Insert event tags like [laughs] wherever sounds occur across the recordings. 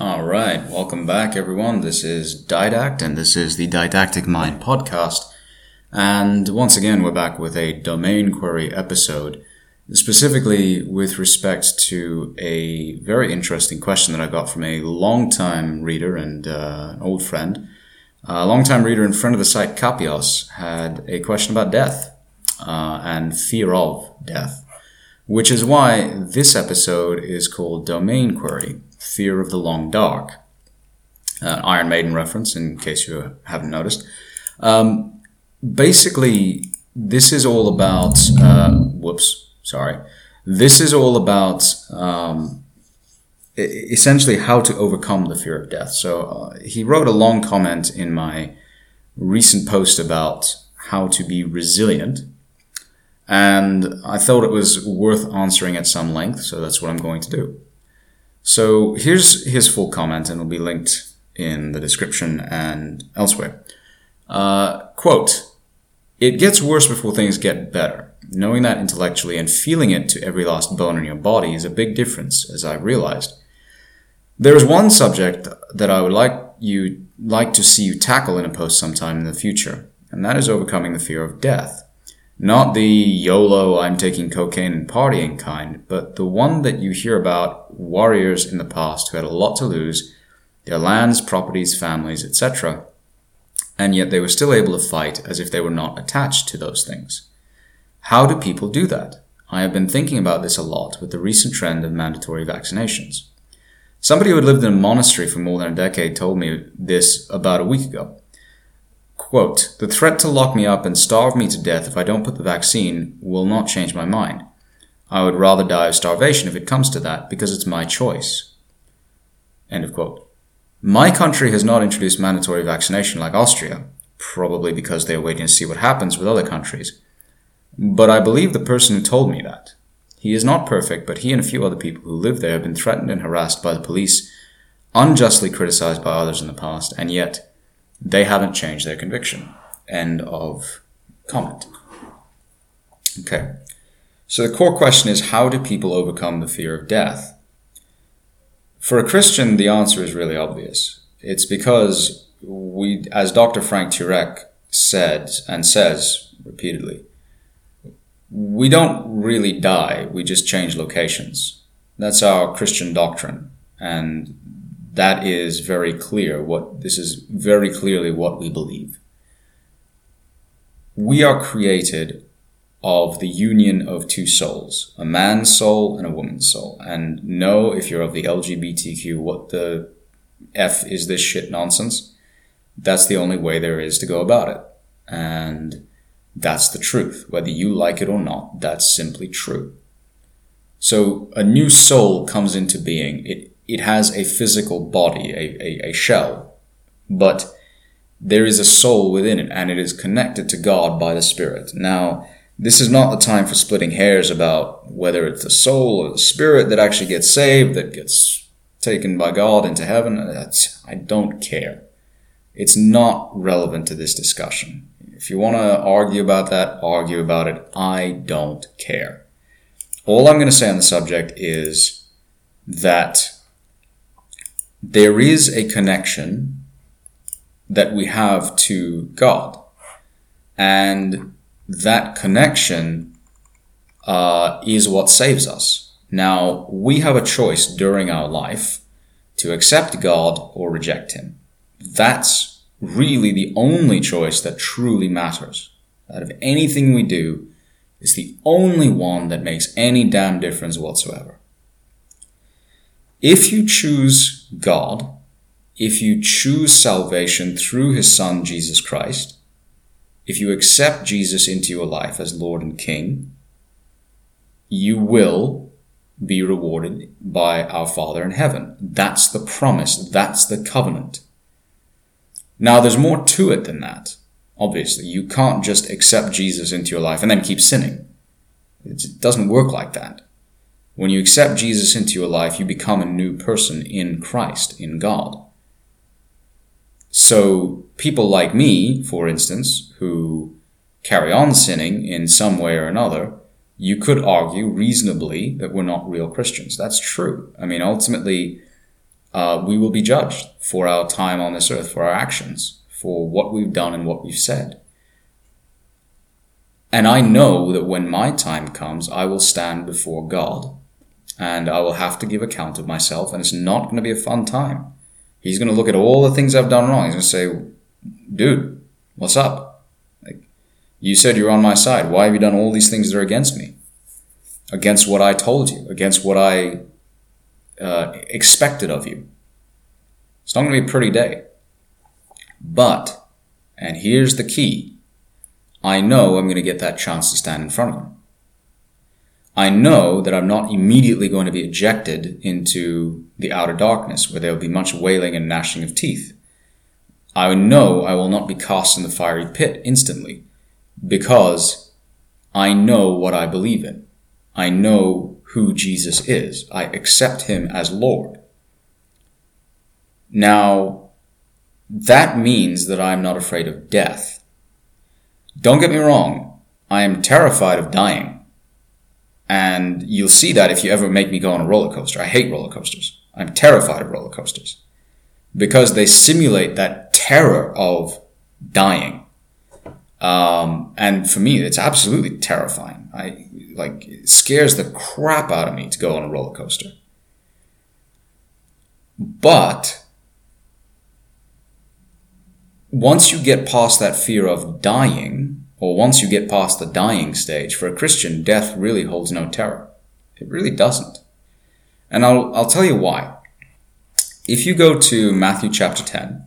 All right, welcome back, everyone. This is Didact, and this is the Didactic Mind podcast. And once again, we're back with a domain query episode, specifically with respect to a very interesting question that I got from a longtime reader and uh, an old friend. A longtime reader and friend of the site, Kapios, had a question about death uh, and fear of death, which is why this episode is called Domain Query Fear of the Long Dark. Uh, Iron Maiden reference, in case you haven't noticed. Um, basically, this is all about. Uh, whoops, sorry. This is all about um, essentially how to overcome the fear of death. So uh, he wrote a long comment in my recent post about how to be resilient. And I thought it was worth answering at some length, so that's what I'm going to do. So here's his full comment, and it'll be linked in the description and elsewhere. Uh, quote, it gets worse before things get better. Knowing that intellectually and feeling it to every last bone in your body is a big difference, as I've realized. There is one subject that I would like you like to see you tackle in a post sometime in the future, and that is overcoming the fear of death. Not the YOLO, I'm taking cocaine and partying kind, but the one that you hear about warriors in the past who had a lot to lose, their lands, properties, families, etc., and yet they were still able to fight as if they were not attached to those things. How do people do that? I have been thinking about this a lot with the recent trend of mandatory vaccinations. Somebody who had lived in a monastery for more than a decade told me this about a week ago. Quote, the threat to lock me up and starve me to death if I don't put the vaccine will not change my mind. I would rather die of starvation if it comes to that because it's my choice. End of quote. My country has not introduced mandatory vaccination like Austria, probably because they are waiting to see what happens with other countries. But I believe the person who told me that. He is not perfect, but he and a few other people who live there have been threatened and harassed by the police, unjustly criticized by others in the past, and yet they haven't changed their conviction. End of comment. Okay. So the core question is how do people overcome the fear of death? For a Christian, the answer is really obvious. It's because we, as Dr. Frank Turek said and says repeatedly, we don't really die, we just change locations. That's our Christian doctrine. And that is very clear what this is very clearly what we believe. We are created of the union of two souls, a man's soul and a woman's soul. And know if you're of the LGBTQ, what the F is this shit nonsense? That's the only way there is to go about it. And that's the truth. Whether you like it or not, that's simply true. So a new soul comes into being. It, it has a physical body, a, a, a shell, but there is a soul within it and it is connected to God by the Spirit. Now, this is not the time for splitting hairs about whether it's the soul or the spirit that actually gets saved, that gets taken by God into heaven. That's, I don't care. It's not relevant to this discussion. If you want to argue about that, argue about it. I don't care. All I'm going to say on the subject is that there is a connection that we have to God. And that connection uh, is what saves us. Now, we have a choice during our life to accept God or reject Him. That's really the only choice that truly matters. Out of anything we do, is the only one that makes any damn difference whatsoever. If you choose God, if you choose salvation through His Son Jesus Christ, if you accept Jesus into your life as Lord and King, you will be rewarded by our Father in heaven. That's the promise. That's the covenant. Now, there's more to it than that. Obviously, you can't just accept Jesus into your life and then keep sinning. It doesn't work like that. When you accept Jesus into your life, you become a new person in Christ, in God. So people like me, for instance, who carry on sinning in some way or another, you could argue reasonably that we're not real Christians. That's true. I mean, ultimately, uh, we will be judged for our time on this earth, for our actions, for what we've done and what we've said. And I know that when my time comes, I will stand before God and I will have to give account of myself, and it's not going to be a fun time. He's going to look at all the things I've done wrong. He's going to say, dude, what's up? Like, you said you're on my side. Why have you done all these things that are against me? Against what I told you, against what I uh, expected of you. It's not going to be a pretty day. But, and here's the key I know I'm going to get that chance to stand in front of him. I know that I'm not immediately going to be ejected into the outer darkness where there will be much wailing and gnashing of teeth. I know I will not be cast in the fiery pit instantly because I know what I believe in. I know who Jesus is. I accept him as Lord. Now, that means that I'm not afraid of death. Don't get me wrong, I am terrified of dying. And you'll see that if you ever make me go on a roller coaster. I hate roller coasters. I'm terrified of roller coasters because they simulate that terror of dying. Um, and for me, it's absolutely terrifying. I like scares the crap out of me to go on a roller coaster. But once you get past that fear of dying, or once you get past the dying stage, for a Christian, death really holds no terror. It really doesn't. And I'll, I'll tell you why. If you go to Matthew chapter 10,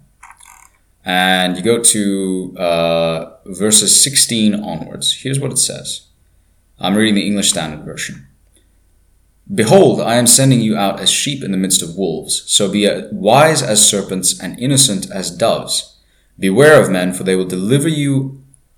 and you go to uh, verses 16 onwards, here's what it says. I'm reading the English Standard Version. Behold, I am sending you out as sheep in the midst of wolves. So be wise as serpents and innocent as doves. Beware of men, for they will deliver you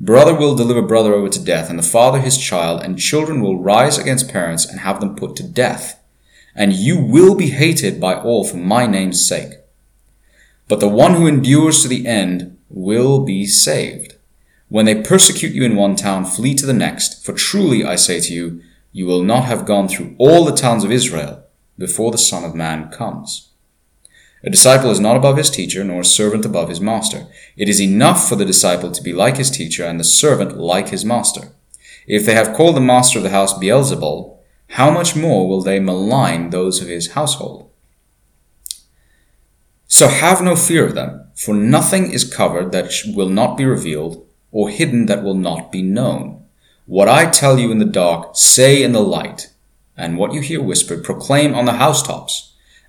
Brother will deliver brother over to death, and the father his child, and children will rise against parents and have them put to death. And you will be hated by all for my name's sake. But the one who endures to the end will be saved. When they persecute you in one town, flee to the next, for truly I say to you, you will not have gone through all the towns of Israel before the Son of Man comes. A disciple is not above his teacher, nor a servant above his master. It is enough for the disciple to be like his teacher, and the servant like his master. If they have called the master of the house Beelzebul, how much more will they malign those of his household? So have no fear of them, for nothing is covered that will not be revealed, or hidden that will not be known. What I tell you in the dark, say in the light, and what you hear whispered, proclaim on the housetops.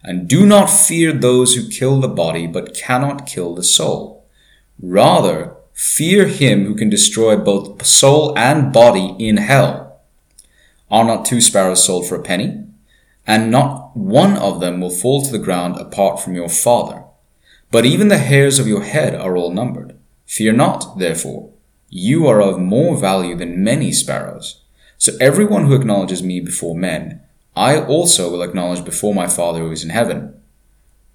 And do not fear those who kill the body, but cannot kill the soul. Rather, fear him who can destroy both soul and body in hell. Are not two sparrows sold for a penny? And not one of them will fall to the ground apart from your Father. But even the hairs of your head are all numbered. Fear not, therefore. You are of more value than many sparrows. So everyone who acknowledges me before men, I also will acknowledge before my Father who is in heaven.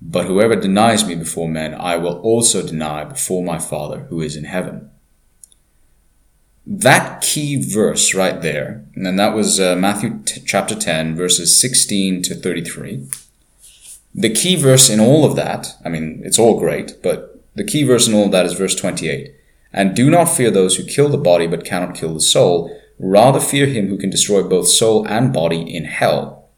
But whoever denies me before men, I will also deny before my Father who is in heaven. That key verse right there, and that was uh, Matthew t- chapter 10, verses 16 to 33. The key verse in all of that, I mean, it's all great, but the key verse in all of that is verse 28. And do not fear those who kill the body but cannot kill the soul. Rather fear him who can destroy both soul and body in hell.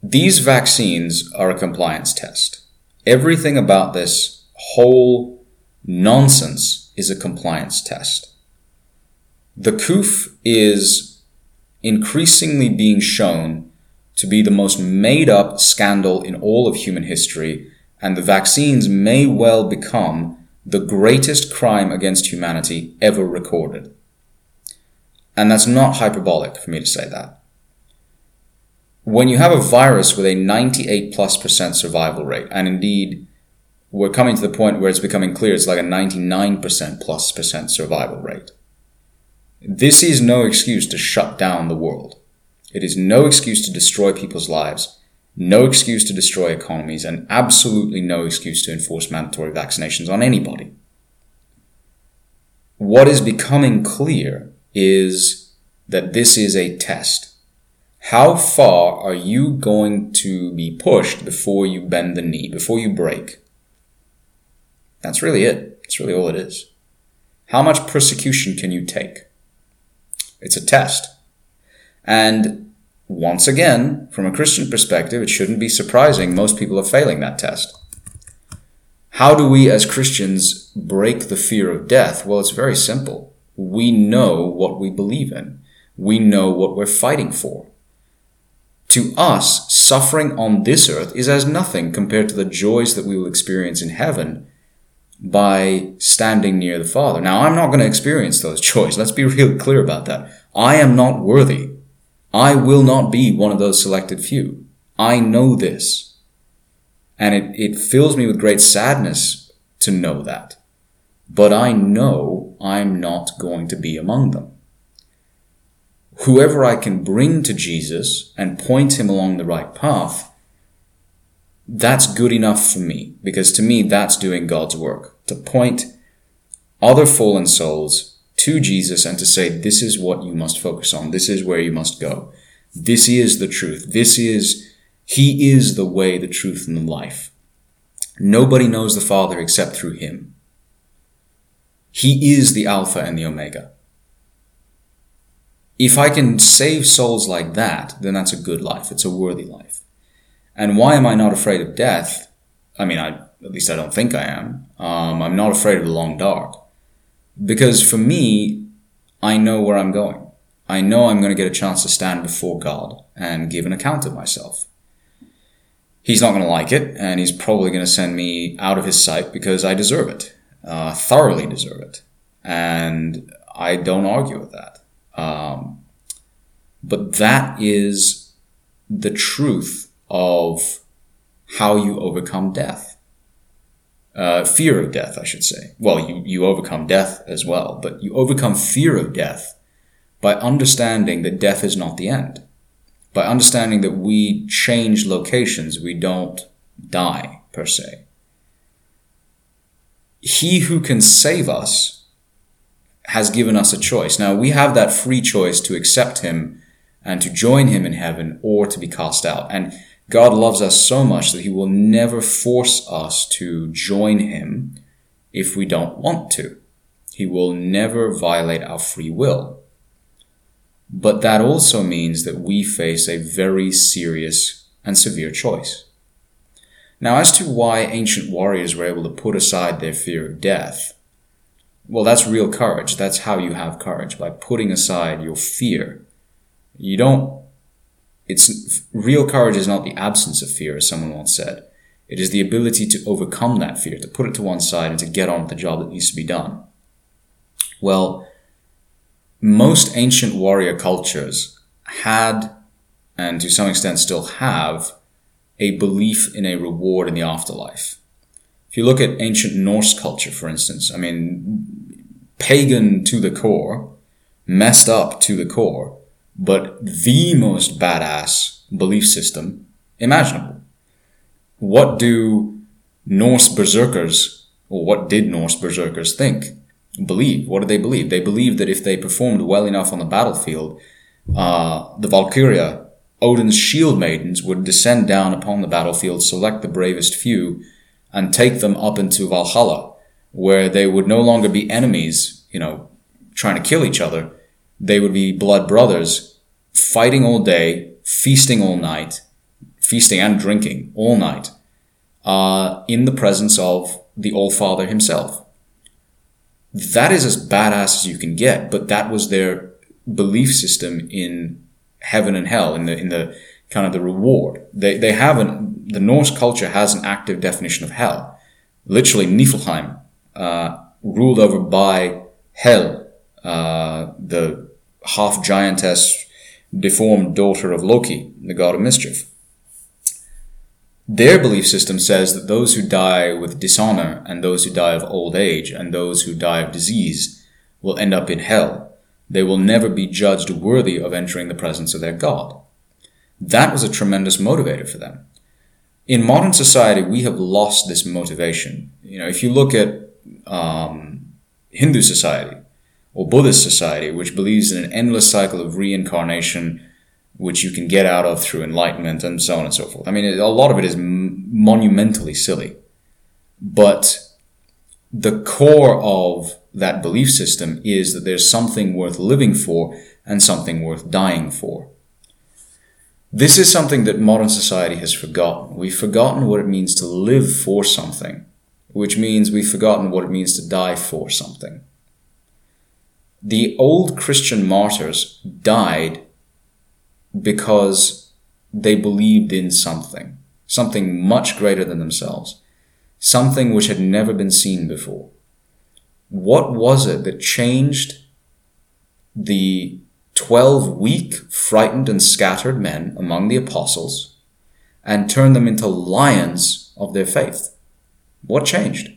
These vaccines are a compliance test. Everything about this whole nonsense is a compliance test. The coof is increasingly being shown to be the most made up scandal in all of human history, and the vaccines may well become the greatest crime against humanity ever recorded. And that's not hyperbolic for me to say that. When you have a virus with a 98 plus percent survival rate, and indeed we're coming to the point where it's becoming clear it's like a 99 plus percent survival rate. This is no excuse to shut down the world. It is no excuse to destroy people's lives, no excuse to destroy economies, and absolutely no excuse to enforce mandatory vaccinations on anybody. What is becoming clear is that this is a test. How far are you going to be pushed before you bend the knee, before you break? That's really it. That's really all it is. How much persecution can you take? It's a test. And once again, from a Christian perspective, it shouldn't be surprising most people are failing that test. How do we as Christians break the fear of death? Well, it's very simple. We know what we believe in. We know what we're fighting for. To us, suffering on this earth is as nothing compared to the joys that we will experience in heaven by standing near the Father. Now, I'm not going to experience those [laughs] joys. Let's be real clear about that. I am not worthy. I will not be one of those selected few. I know this. And it, it fills me with great sadness to know that. But I know I'm not going to be among them. Whoever I can bring to Jesus and point him along the right path that's good enough for me because to me, that's doing God's work to point other fallen souls to Jesus and to say, this is what you must focus on. This is where you must go. This is the truth. This is, He is the way, the truth, and the life. Nobody knows the Father except through Him. He is the Alpha and the Omega. If I can save souls like that, then that's a good life. It's a worthy life. And why am I not afraid of death? I mean, I, at least I don't think I am. Um, I'm not afraid of the long dark. Because for me, I know where I'm going. I know I'm going to get a chance to stand before God and give an account of myself. He's not going to like it, and he's probably going to send me out of his sight because I deserve it, uh, thoroughly deserve it. And I don't argue with that. Um, but that is the truth of how you overcome death. Uh, fear of death, I should say. Well, you, you overcome death as well, but you overcome fear of death by understanding that death is not the end. By understanding that we change locations, we don't die per se. He who can save us has given us a choice. Now we have that free choice to accept him and to join him in heaven or to be cast out. And God loves us so much that he will never force us to join him if we don't want to. He will never violate our free will. But that also means that we face a very serious and severe choice. Now, as to why ancient warriors were able to put aside their fear of death, well, that's real courage. That's how you have courage, by putting aside your fear. You don't it's real courage is not the absence of fear, as someone once said. It is the ability to overcome that fear, to put it to one side, and to get on with the job that needs to be done. Well, most ancient warrior cultures had, and to some extent still have, a belief in a reward in the afterlife. If you look at ancient Norse culture, for instance, I mean, pagan to the core, messed up to the core, but the most badass belief system imaginable. What do Norse berserkers, or what did Norse berserkers think? Believe. What did they believe? They believed that if they performed well enough on the battlefield, uh, the Valkyria, Odin's shield maidens, would descend down upon the battlefield, select the bravest few, and take them up into Valhalla, where they would no longer be enemies, you know, trying to kill each other. They would be blood brothers fighting all day, feasting all night, feasting and drinking all night, uh, in the presence of the All Father himself. That is as badass as you can get, but that was their belief system in heaven and hell, in the, in the kind of the reward. They, they have an, the Norse culture has an active definition of hell. Literally, Niflheim, uh, ruled over by Hel, uh, the half giantess deformed daughter of Loki, the god of mischief. Their belief system says that those who die with dishonor and those who die of old age and those who die of disease will end up in hell. They will never be judged worthy of entering the presence of their God. That was a tremendous motivator for them. In modern society, we have lost this motivation. You know, if you look at um, Hindu society or Buddhist society, which believes in an endless cycle of reincarnation, which you can get out of through enlightenment and so on and so forth. I mean, a lot of it is monumentally silly. But the core of that belief system is that there's something worth living for and something worth dying for. This is something that modern society has forgotten. We've forgotten what it means to live for something, which means we've forgotten what it means to die for something. The old Christian martyrs died because they believed in something, something much greater than themselves, something which had never been seen before. What was it that changed the 12 weak, frightened, and scattered men among the apostles and turned them into lions of their faith. What changed?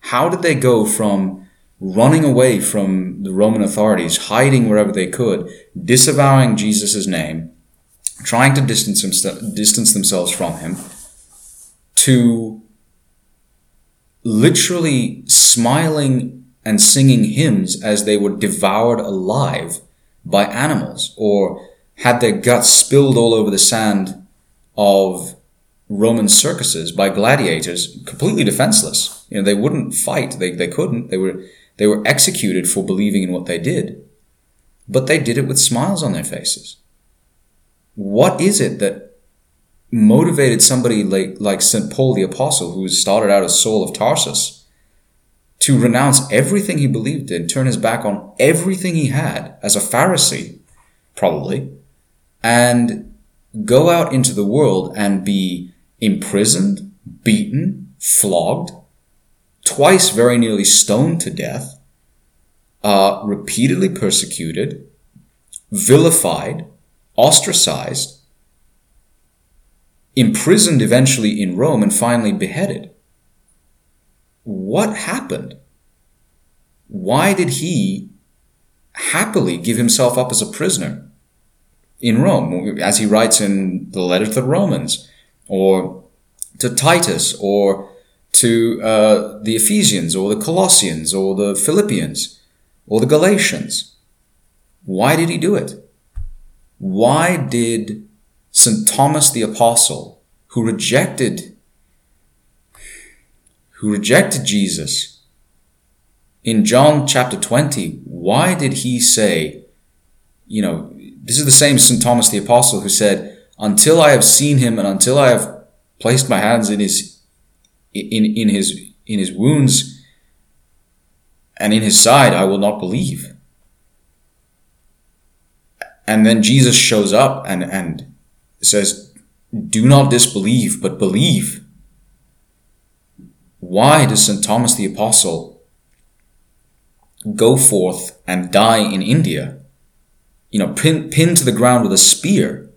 How did they go from running away from the Roman authorities, hiding wherever they could, disavowing Jesus' name, trying to distance, distance themselves from him, to literally smiling and singing hymns as they were devoured alive by animals or had their guts spilled all over the sand of Roman circuses by gladiators, completely defenseless. You know, they wouldn't fight. They, they couldn't. They were, they were executed for believing in what they did. But they did it with smiles on their faces. What is it that motivated somebody like, like St. Paul the Apostle, who started out as Saul of Tarsus, to renounce everything he believed in, turn his back on everything he had as a Pharisee, probably, and go out into the world and be imprisoned, beaten, flogged, twice very nearly stoned to death, uh, repeatedly persecuted, vilified, ostracized, imprisoned eventually in Rome, and finally beheaded what happened? Why did he happily give himself up as a prisoner in Rome, as he writes in the letter to the Romans, or to Titus, or to uh, the Ephesians, or the Colossians, or the Philippians, or the Galatians? Why did he do it? Why did St. Thomas the Apostle, who rejected who rejected Jesus, in John chapter 20, why did he say, you know, this is the same St. Thomas the Apostle who said, until I have seen him and until I have placed my hands in his, in, in his, in his wounds and in his side, I will not believe. And then Jesus shows up and, and says, do not disbelieve, but believe. Why does St. Thomas the Apostle go forth and die in India, you know, pinned pin to the ground with a spear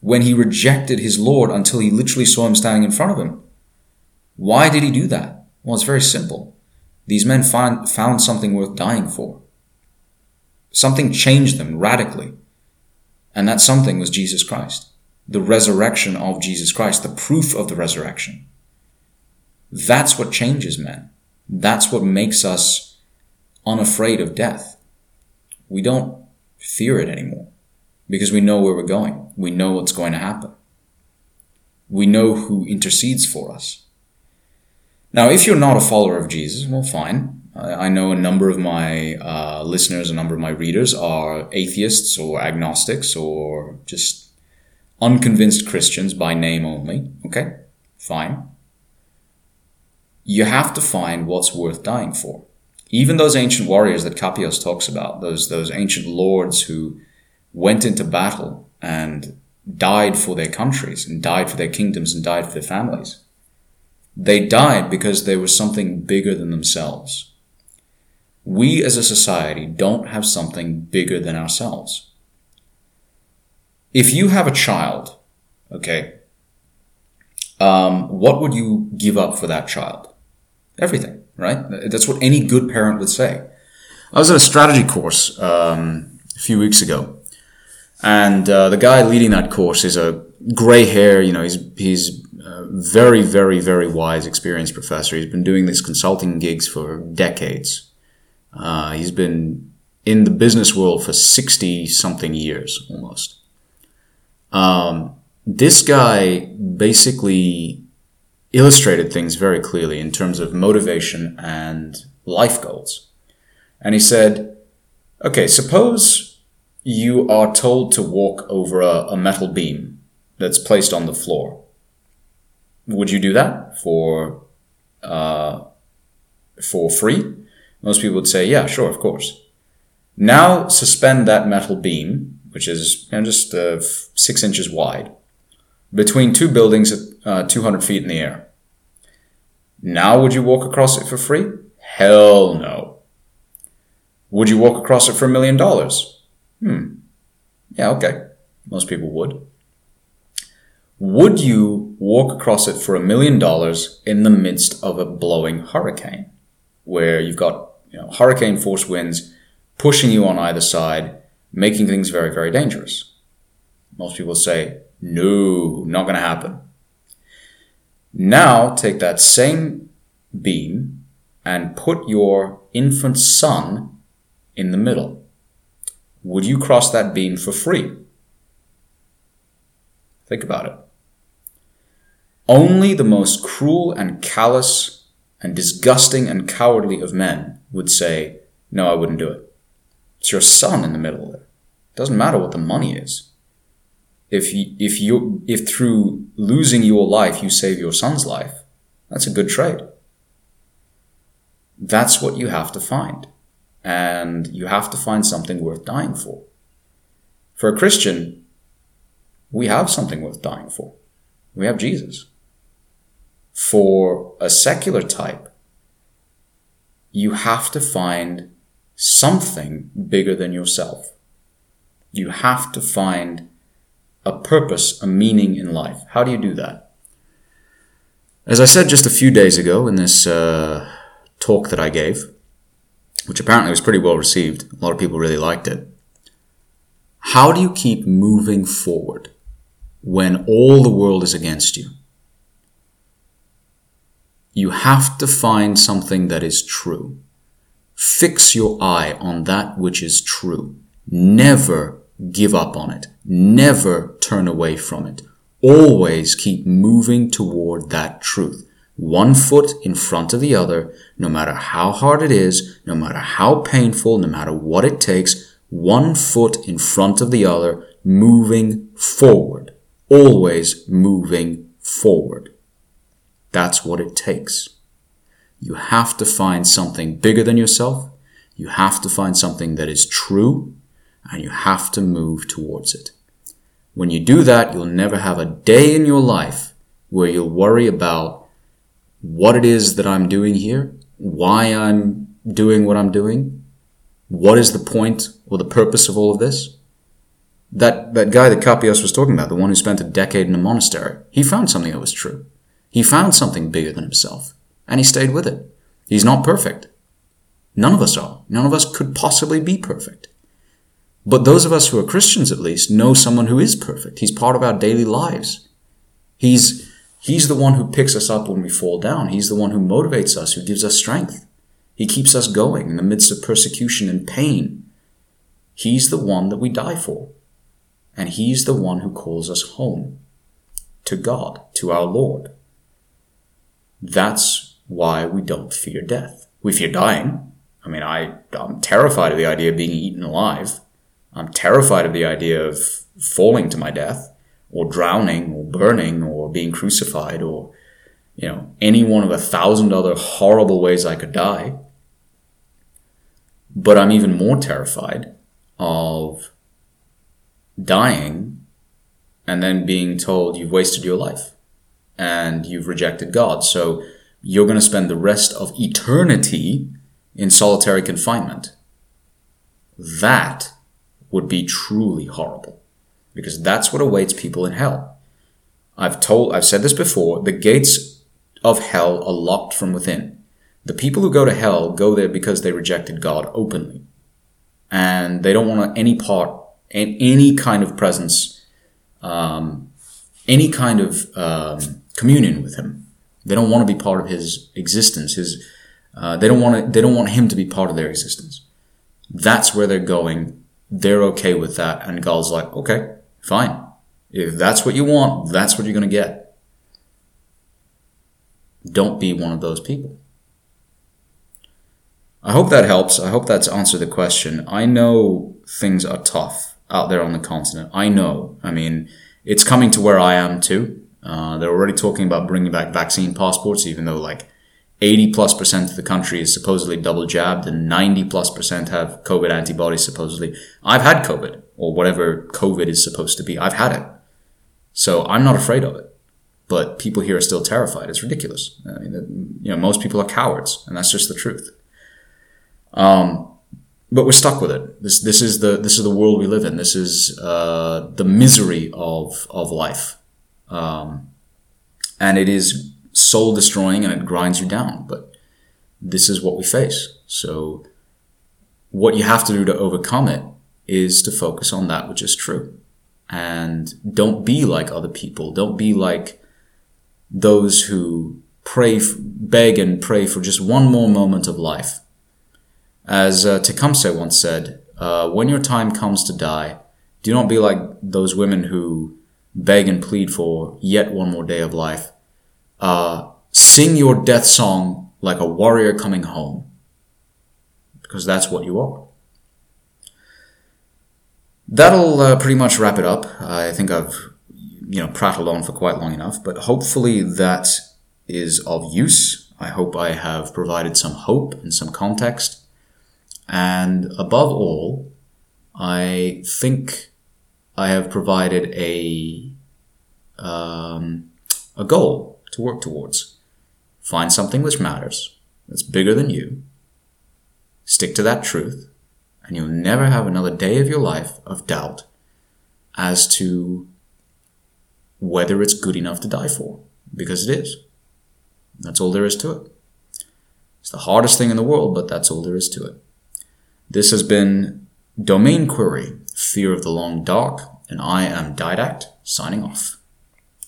when he rejected his Lord until he literally saw him standing in front of him? Why did he do that? Well, it's very simple. These men find, found something worth dying for. Something changed them radically. And that something was Jesus Christ. The resurrection of Jesus Christ, the proof of the resurrection. That's what changes men. That's what makes us unafraid of death. We don't fear it anymore because we know where we're going. We know what's going to happen. We know who intercedes for us. Now, if you're not a follower of Jesus, well, fine. I know a number of my uh, listeners, a number of my readers are atheists or agnostics or just unconvinced Christians by name only. Okay, fine you have to find what's worth dying for. Even those ancient warriors that Capios talks about, those, those ancient lords who went into battle and died for their countries and died for their kingdoms and died for their families. They died because there was something bigger than themselves. We as a society don't have something bigger than ourselves. If you have a child, okay, um, what would you give up for that child? Everything, right? That's what any good parent would say. I was at a strategy course um, a few weeks ago, and uh, the guy leading that course is a gray hair. You know, he's he's a very, very, very wise, experienced professor. He's been doing these consulting gigs for decades. Uh, he's been in the business world for sixty something years almost. Um, this guy basically illustrated things very clearly in terms of motivation and life goals. And he said, okay, suppose you are told to walk over a, a metal beam that's placed on the floor. Would you do that for, uh, for free? Most people would say, yeah, sure, of course. Now suspend that metal beam, which is you know, just uh, six inches wide, between two buildings at uh, 200 feet in the air. Now, would you walk across it for free? Hell no. Would you walk across it for a million dollars? Hmm. Yeah, okay. Most people would. Would you walk across it for a million dollars in the midst of a blowing hurricane where you've got you know, hurricane force winds pushing you on either side, making things very, very dangerous? Most people say, no, not going to happen. Now take that same beam and put your infant son in the middle. Would you cross that beam for free? Think about it. Only the most cruel and callous and disgusting and cowardly of men would say, No, I wouldn't do it. It's your son in the middle there. It doesn't matter what the money is if you, if you if through losing your life you save your son's life, that's a good trade. That's what you have to find. And you have to find something worth dying for. For a Christian, we have something worth dying for. We have Jesus. For a secular type, you have to find something bigger than yourself. You have to find a purpose, a meaning in life. How do you do that? As I said just a few days ago in this uh, talk that I gave, which apparently was pretty well received, a lot of people really liked it. How do you keep moving forward when all the world is against you? You have to find something that is true. Fix your eye on that which is true. Never give up on it. Never turn away from it. Always keep moving toward that truth. One foot in front of the other, no matter how hard it is, no matter how painful, no matter what it takes, one foot in front of the other, moving forward. Always moving forward. That's what it takes. You have to find something bigger than yourself. You have to find something that is true and you have to move towards it. When you do that, you'll never have a day in your life where you'll worry about what it is that I'm doing here, why I'm doing what I'm doing, what is the point or the purpose of all of this. That, that guy that Capios was talking about, the one who spent a decade in a monastery, he found something that was true. He found something bigger than himself, and he stayed with it. He's not perfect. None of us are. None of us could possibly be perfect. But those of us who are Christians, at least, know someone who is perfect. He's part of our daily lives. He's, he's the one who picks us up when we fall down. He's the one who motivates us, who gives us strength. He keeps us going in the midst of persecution and pain. He's the one that we die for. And He's the one who calls us home to God, to our Lord. That's why we don't fear death. We fear dying. I mean, I, I'm terrified of the idea of being eaten alive. I'm terrified of the idea of falling to my death or drowning or burning or being crucified or, you know, any one of a thousand other horrible ways I could die. But I'm even more terrified of dying and then being told you've wasted your life and you've rejected God. So you're going to spend the rest of eternity in solitary confinement. That would be truly horrible because that's what awaits people in hell. I've told, I've said this before, the gates of hell are locked from within. The people who go to hell go there because they rejected God openly. And they don't want any part, any kind of presence, um, any kind of um, communion with Him. They don't want to be part of His existence. His, uh, they don't want to, they don't want Him to be part of their existence. That's where they're going. They're okay with that. And God's like, okay, fine. If that's what you want, that's what you're going to get. Don't be one of those people. I hope that helps. I hope that's answered the question. I know things are tough out there on the continent. I know. I mean, it's coming to where I am too. Uh, they're already talking about bringing back vaccine passports, even though like 80 plus percent of the country is supposedly double jabbed and 90 plus percent have COVID antibodies supposedly. I've had COVID or whatever COVID is supposed to be. I've had it. So I'm not afraid of it. But people here are still terrified. It's ridiculous. I mean, you know, most people are cowards and that's just the truth. Um, but we're stuck with it. This, this is the, this is the world we live in. This is, uh, the misery of, of life. Um, and it is soul destroying and it grinds you down. But this is what we face. So what you have to do to overcome it is to focus on that which is true. And don't be like other people. Don't be like those who pray, beg and pray for just one more moment of life. As uh, Tecumseh once said, uh, when your time comes to die, do not be like those women who beg and plead for yet one more day of life uh, sing your death song like a warrior coming home. Because that's what you are. That'll uh, pretty much wrap it up. I think I've, you know, prattled on for quite long enough, but hopefully that is of use. I hope I have provided some hope and some context. And above all, I think I have provided a, um, a goal to work towards. Find something which matters, that's bigger than you. Stick to that truth, and you'll never have another day of your life of doubt as to whether it's good enough to die for, because it is. That's all there is to it. It's the hardest thing in the world, but that's all there is to it. This has been Domain Query, Fear of the Long Dark, and I am Didact, signing off.